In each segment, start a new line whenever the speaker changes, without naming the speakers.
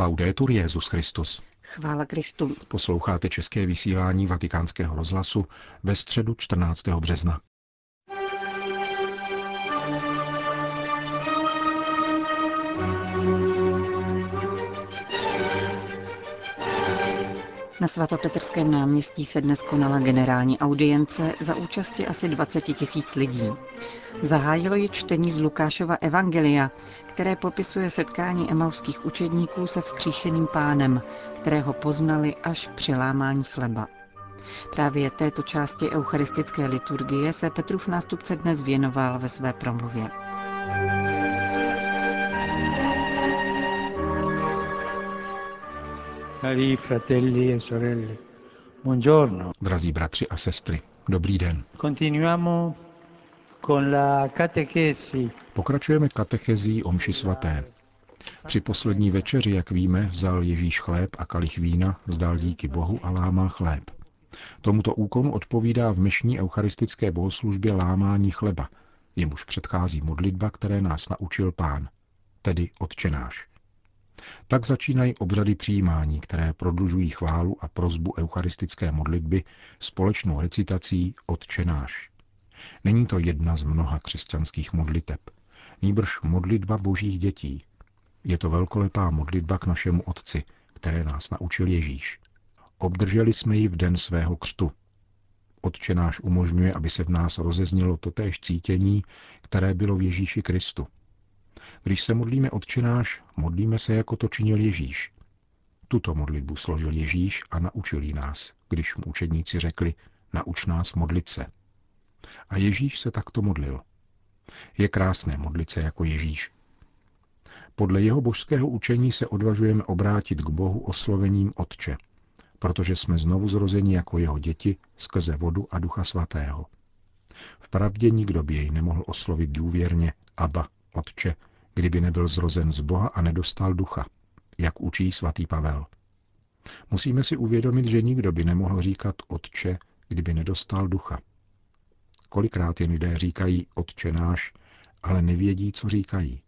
Laudetur Jezus Christus.
Chvála Kristu.
Posloucháte české vysílání Vatikánského rozhlasu ve středu 14. března.
Na svatopetrském náměstí se dnes konala generální audience za účasti asi 20 tisíc lidí. Zahájilo ji čtení z Lukášova Evangelia, které popisuje setkání emauských učedníků se vzkříšeným pánem, kterého poznali až při lámání chleba. Právě této části eucharistické liturgie se Petrův nástupce dnes věnoval ve své promluvě.
Drazí bratři a sestry, dobrý den. Pokračujeme katechezí o mši svaté. Při poslední večeři, jak víme, vzal Ježíš chléb a kalich vína, vzdal díky Bohu a lámal chléb. Tomuto úkonu odpovídá v mešní eucharistické bohoslužbě lámání chleba, jemuž předchází modlitba, které nás naučil pán, tedy odčenáš. Tak začínají obřady přijímání, které prodlužují chválu a prozbu eucharistické modlitby společnou recitací Otčenáš. Není to jedna z mnoha křesťanských modliteb, nýbrž modlitba božích dětí. Je to velkolepá modlitba k našemu Otci, které nás naučil Ježíš. Obdrželi jsme ji v den svého křtu. Otčenáš umožňuje, aby se v nás rozeznělo totéž cítění, které bylo v Ježíši Kristu – když se modlíme odčenáš, modlíme se, jako to činil Ježíš. Tuto modlitbu složil Ježíš a naučil ji nás, když mu učedníci řekli, nauč nás modlit se. A Ježíš se takto modlil. Je krásné modlit se jako Ježíš. Podle jeho božského učení se odvažujeme obrátit k Bohu oslovením Otče, protože jsme znovu zrozeni jako jeho děti skrze vodu a ducha svatého. Vpravdě nikdo by jej nemohl oslovit důvěrně Aba, Otče, kdyby nebyl zrozen z Boha a nedostal ducha, jak učí svatý Pavel. Musíme si uvědomit, že nikdo by nemohl říkat Otče, kdyby nedostal ducha. Kolikrát jen lidé říkají Otče náš, ale nevědí, co říkají.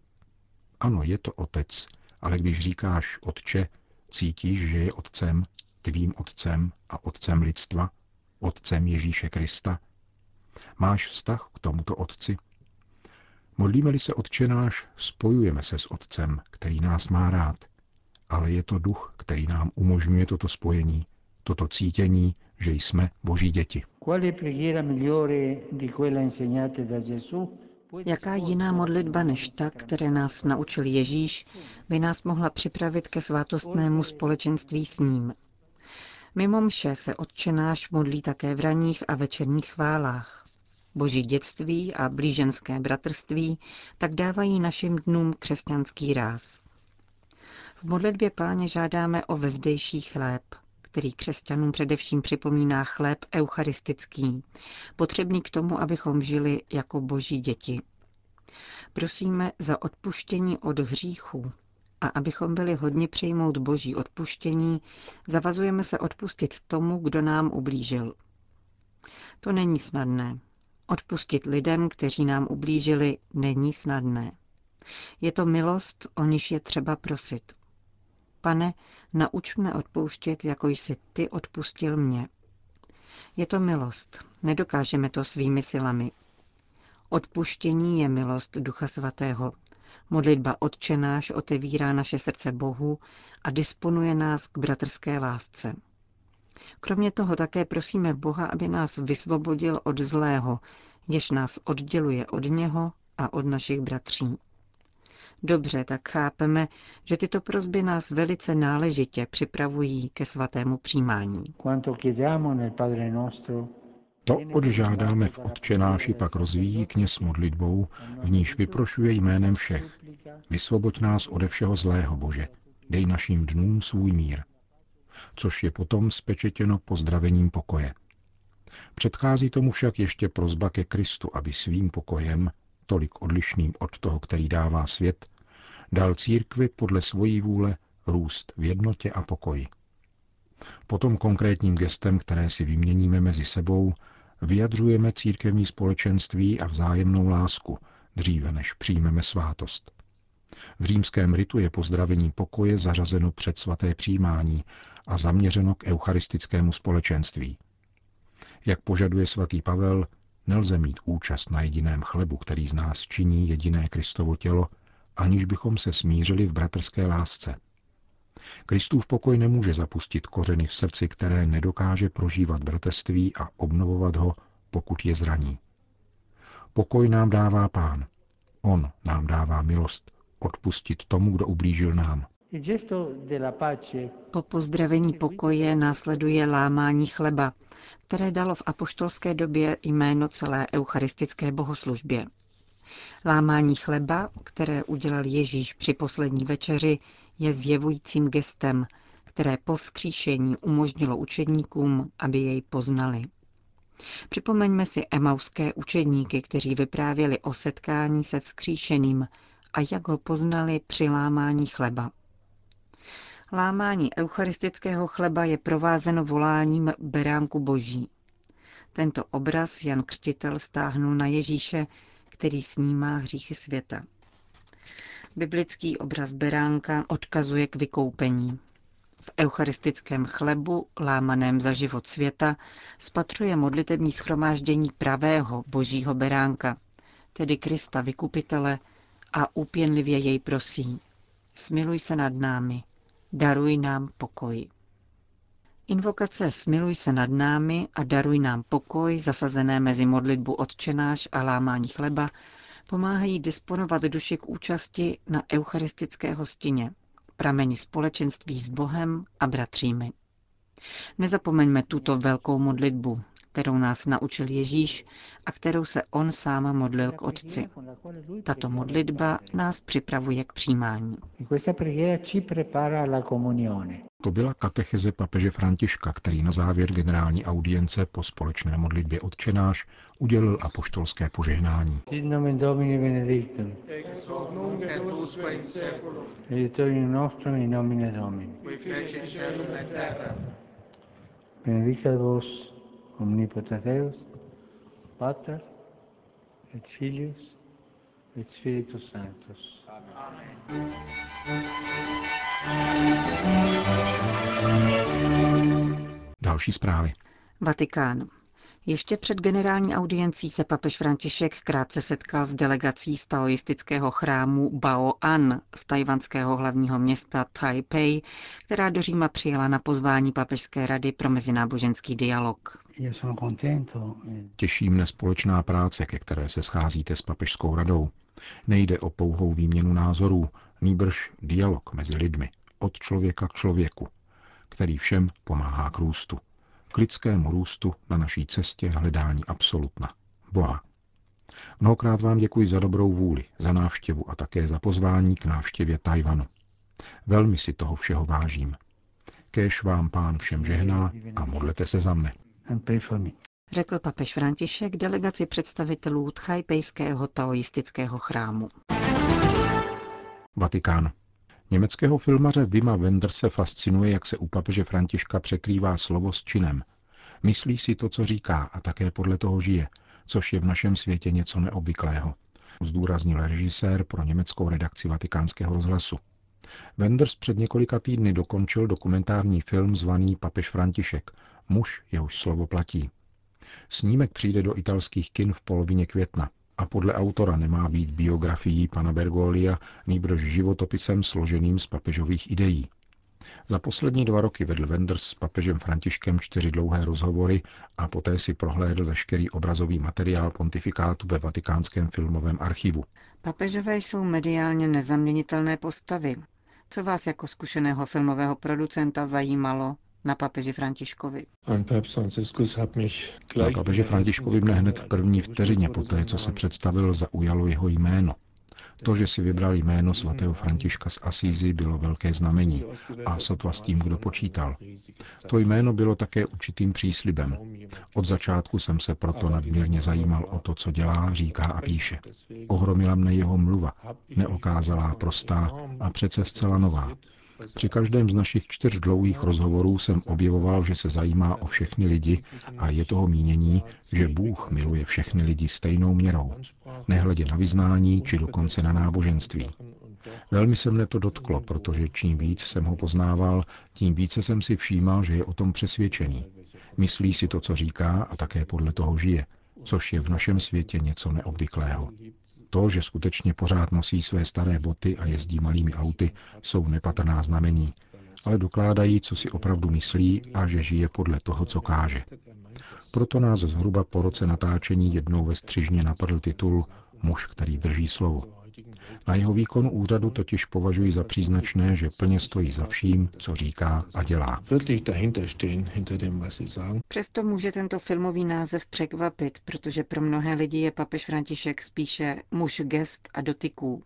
Ano, je to Otec, ale když říkáš Otče, cítíš, že je Otcem, tvým Otcem a Otcem lidstva, Otcem Ježíše Krista? Máš vztah k tomuto Otci? Modlíme-li se odčenáš, spojujeme se s Otcem, který nás má rád. Ale je to duch, který nám umožňuje toto spojení, toto cítění, že jsme Boží děti.
Jaká jiná modlitba než ta, které nás naučil Ježíš, by nás mohla připravit ke svátostnému společenství s ním? Mimo mše se odčenáš modlí také v ranních a večerních chválách. Boží dětství a blíženské bratrství tak dávají našim dnům křesťanský ráz. V modlitbě páně žádáme o vezdejší chléb, který křesťanům především připomíná chléb eucharistický, potřebný k tomu, abychom žili jako boží děti. Prosíme za odpuštění od hříchu a abychom byli hodně přijmout boží odpuštění, zavazujeme se odpustit tomu, kdo nám ublížil. To není snadné, Odpustit lidem, kteří nám ublížili, není snadné. Je to milost, o níž je třeba prosit. Pane, nauč mne odpouštět, jako jsi ty odpustil mě. Je to milost, nedokážeme to svými silami. Odpuštění je milost Ducha Svatého. Modlitba odčenáš otevírá naše srdce Bohu a disponuje nás k bratrské lásce. Kromě toho také prosíme Boha, aby nás vysvobodil od zlého, jež nás odděluje od něho a od našich bratří. Dobře, tak chápeme, že tyto prozby nás velice náležitě připravují ke svatému přijímání.
To odžádáme v odčenáši pak rozvíjí kněz modlitbou, v níž vyprošuje jménem všech. Vysvoboď nás ode všeho zlého, Bože. Dej našim dnům svůj mír což je potom spečetěno pozdravením pokoje. Předchází tomu však ještě prozba ke Kristu, aby svým pokojem, tolik odlišným od toho, který dává svět, dal církvi podle svojí vůle růst v jednotě a pokoji. Potom konkrétním gestem, které si vyměníme mezi sebou, vyjadřujeme církevní společenství a vzájemnou lásku, dříve než přijmeme svátost. V římském ritu je pozdravení pokoje zařazeno před svaté přijímání a zaměřeno k eucharistickému společenství. Jak požaduje svatý Pavel, nelze mít účast na jediném chlebu, který z nás činí jediné Kristovo tělo, aniž bychom se smířili v bratrské lásce. Kristův pokoj nemůže zapustit kořeny v srdci, které nedokáže prožívat bratrství a obnovovat ho, pokud je zraní. Pokoj nám dává Pán. On nám dává milost odpustit tomu, kdo ublížil nám.
Po pozdravení pokoje následuje lámání chleba, které dalo v apoštolské době jméno celé eucharistické bohoslužbě. Lámání chleba, které udělal Ježíš při poslední večeři, je zjevujícím gestem, které po vzkříšení umožnilo učedníkům, aby jej poznali. Připomeňme si emauské učedníky, kteří vyprávěli o setkání se vzkříšeným a jak ho poznali při lámání chleba. Lámání eucharistického chleba je provázeno voláním beránku boží. Tento obraz Jan Křtitel stáhnul na Ježíše, který snímá hříchy světa. Biblický obraz beránka odkazuje k vykoupení. V eucharistickém chlebu, lámaném za život světa, spatřuje modlitební schromáždění pravého božího beránka, tedy Krista vykupitele, a úpěnlivě jej prosí. Smiluj se nad námi, daruj nám pokoj. Invokace Smiluj se nad námi a daruj nám pokoj, zasazené mezi modlitbu odčenáš a lámání chleba, pomáhají disponovat duši k účasti na eucharistické hostině, prameni společenství s Bohem a bratřími. Nezapomeňme tuto velkou modlitbu, kterou nás naučil Ježíš a kterou se on sám modlil k Otci. Tato modlitba nás připravuje k přijímání.
To byla katecheze papeže Františka, který na závěr generální audience po společné modlitbě odčenáš udělil apoštolské požehnání.
Sit nomen Domini benedictum.
Ex hoc nunc et usque in seculum,
Aiutorium nostrum in nomine Domini.
qui feci celum et terra.
Benedicat vos omnipotens Deus, Pater et Filius et Spiritus Sanctus.
Další zprávy.
Vatikán. Ještě před generální audiencí se papež František krátce setkal s delegací z taoistického chrámu Bao An z tajvanského hlavního města Taipei, která do Říma přijela na pozvání Papežské rady pro mezináboženský dialog.
Io sono contento
Těší mne společná práce, ke které se scházíte s papežskou radou. Nejde o pouhou výměnu názorů, nýbrž dialog mezi lidmi, od člověka k člověku, který všem pomáhá k růstu. K lidskému růstu na naší cestě hledání absolutna. Boha. Mnohokrát vám děkuji za dobrou vůli, za návštěvu a také za pozvání k návštěvě Tajvanu. Velmi si toho všeho vážím. Kéž vám pán všem žehná a modlete se za mne.
Řekl papež František delegaci představitelů tchajpejského taoistického chrámu.
Vatikán. Německého filmaře Vima Wenderse fascinuje, jak se u papeže Františka překrývá slovo s činem. Myslí si to, co říká a také podle toho žije, což je v našem světě něco neobvyklého, zdůraznil režisér pro německou redakci vatikánského rozhlasu. Wenders před několika týdny dokončil dokumentární film zvaný Papež František, muž, jehož slovo platí. Snímek přijde do italských kin v polovině května a podle autora nemá být biografií pana Bergolia, nýbrž životopisem složeným z papežových ideí. Za poslední dva roky vedl Wenders s papežem Františkem čtyři dlouhé rozhovory a poté si prohlédl veškerý obrazový materiál pontifikátu ve vatikánském filmovém archivu.
Papežové jsou mediálně nezaměnitelné postavy. Co vás jako zkušeného filmového producenta zajímalo na papeži Františkovi?
Na papeže Františkovi mne hned v první vteřině poté, co se představil, zaujalo jeho jméno. To, že si vybral jméno svatého Františka z Asízy, bylo velké znamení a sotva s tím, kdo počítal. To jméno bylo také určitým příslibem. Od začátku jsem se proto nadměrně zajímal o to, co dělá, říká a píše. Ohromila mne jeho mluva, neokázalá, prostá a přece zcela nová. Při každém z našich čtyř dlouhých rozhovorů jsem objevoval, že se zajímá o všechny lidi a je toho mínění, že Bůh miluje všechny lidi stejnou měrou, nehledě na vyznání či dokonce na náboženství. Velmi se mne to dotklo, protože čím víc jsem ho poznával, tím více jsem si všímal, že je o tom přesvědčený. Myslí si to, co říká a také podle toho žije, což je v našem světě něco neobvyklého. To, že skutečně pořád nosí své staré boty a jezdí malými auty, jsou nepatrná znamení, ale dokládají, co si opravdu myslí a že žije podle toho, co káže. Proto nás zhruba po roce natáčení jednou ve střižně napadl titul Muž, který drží slovo. Na jeho výkonu úřadu totiž považuji za příznačné, že plně stojí za vším, co říká a dělá.
Přesto může tento filmový název překvapit, protože pro mnohé lidi je papež František spíše muž gest a dotyků.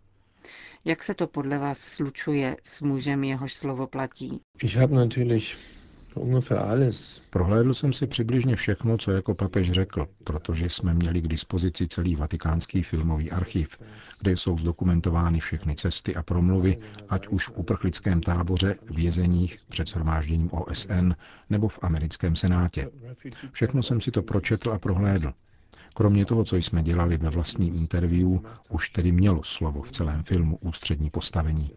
Jak se to podle vás slučuje s mužem, jehož slovo platí?
Prohlédl jsem si přibližně všechno, co jako papež řekl, protože jsme měli k dispozici celý vatikánský filmový archiv, kde jsou zdokumentovány všechny cesty a promluvy, ať už v uprchlickém táboře, vězeních, před shromážděním OSN nebo v americkém senátě. Všechno jsem si to pročetl a prohlédl. Kromě toho, co jsme dělali ve vlastním interview, už tedy mělo slovo v celém filmu ústřední postavení.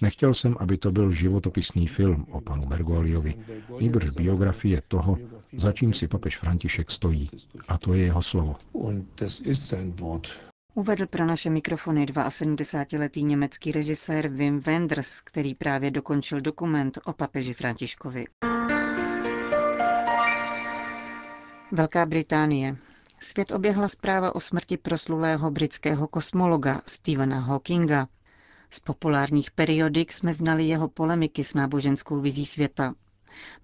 Nechtěl jsem, aby to byl životopisný film o panu Bergoliovi, nýbrž biografie toho, za čím si papež František stojí. A to je jeho slovo.
Uvedl pro naše mikrofony 72-letý německý režisér Wim Wenders, který právě dokončil dokument o papeži Františkovi. Velká Británie. Svět oběhla zpráva o smrti proslulého britského kosmologa Stephena Hawkinga. Z populárních periodik jsme znali jeho polemiky s náboženskou vizí světa.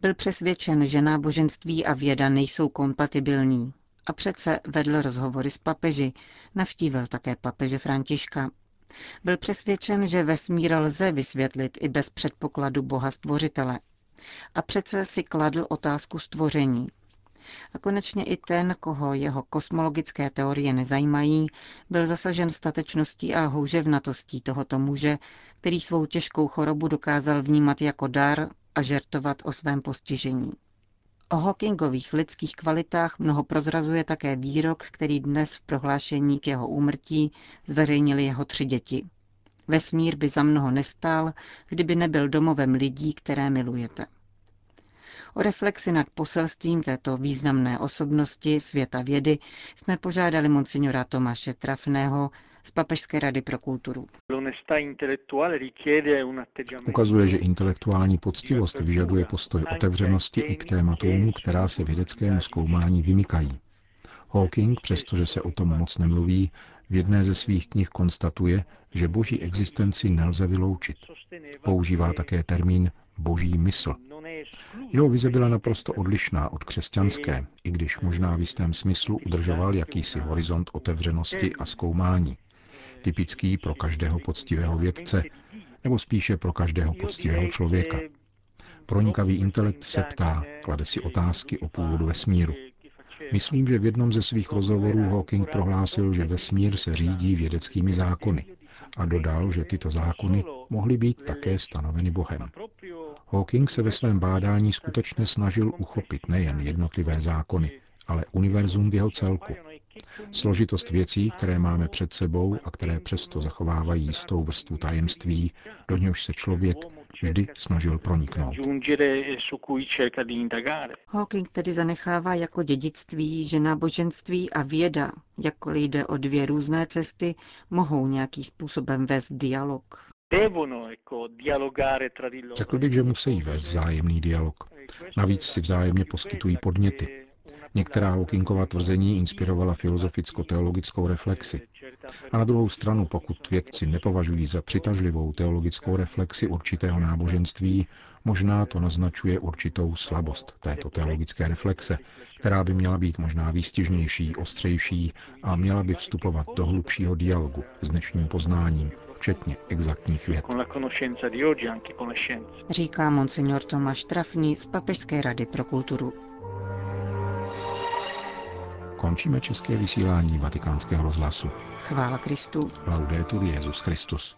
Byl přesvědčen, že náboženství a věda nejsou kompatibilní. A přece vedl rozhovory s papeži, navštívil také papeže Františka. Byl přesvědčen, že vesmír lze vysvětlit i bez předpokladu Boha stvořitele. A přece si kladl otázku stvoření. A konečně i ten, koho jeho kosmologické teorie nezajímají, byl zasažen statečností a houževnatostí tohoto muže, který svou těžkou chorobu dokázal vnímat jako dar a žertovat o svém postižení. O Hawkingových lidských kvalitách mnoho prozrazuje také výrok, který dnes v prohlášení k jeho úmrtí zveřejnili jeho tři děti. Vesmír by za mnoho nestál, kdyby nebyl domovem lidí, které milujete. O reflexi nad poselstvím této významné osobnosti světa vědy jsme požádali monsignora Tomáše Trafného z Papežské rady pro kulturu.
Ukazuje, že intelektuální poctivost vyžaduje postoj otevřenosti i k tématům, která se vědeckému zkoumání vymykají. Hawking, přestože se o tom moc nemluví, v jedné ze svých knih konstatuje, že boží existenci nelze vyloučit. Používá také termín boží mysl. Jeho vize byla naprosto odlišná od křesťanské, i když možná v jistém smyslu udržoval jakýsi horizont otevřenosti a zkoumání, typický pro každého poctivého vědce, nebo spíše pro každého poctivého člověka. Pronikavý intelekt se ptá, klade si otázky o původu vesmíru. Myslím, že v jednom ze svých rozhovorů Hawking prohlásil, že vesmír se řídí vědeckými zákony a dodal, že tyto zákony mohly být také stanoveny Bohem. Hawking se ve svém bádání skutečně snažil uchopit nejen jednotlivé zákony, ale univerzum v jeho celku. Složitost věcí, které máme před sebou a které přesto zachovávají jistou vrstvu tajemství, do něhož se člověk vždy snažil proniknout.
Hawking tedy zanechává jako dědictví, že náboženství a věda, jakkoliv jde o dvě různé cesty, mohou nějakým způsobem vést dialog.
Řekl bych, že musí vést vzájemný dialog. Navíc si vzájemně poskytují podněty. Některá Hawkingova tvrzení inspirovala filozoficko-teologickou reflexi. A na druhou stranu, pokud vědci nepovažují za přitažlivou teologickou reflexi určitého náboženství, možná to naznačuje určitou slabost této teologické reflexe, která by měla být možná výstižnější, ostřejší a měla by vstupovat do hlubšího dialogu s dnešním poznáním, včetně exaktních věd.
Říká monsignor Tomáš Trafný z Papežské rady pro kulturu.
Končíme české vysílání vatikánského rozhlasu.
Chvála Kristu.
Laudetur Jezus Christus.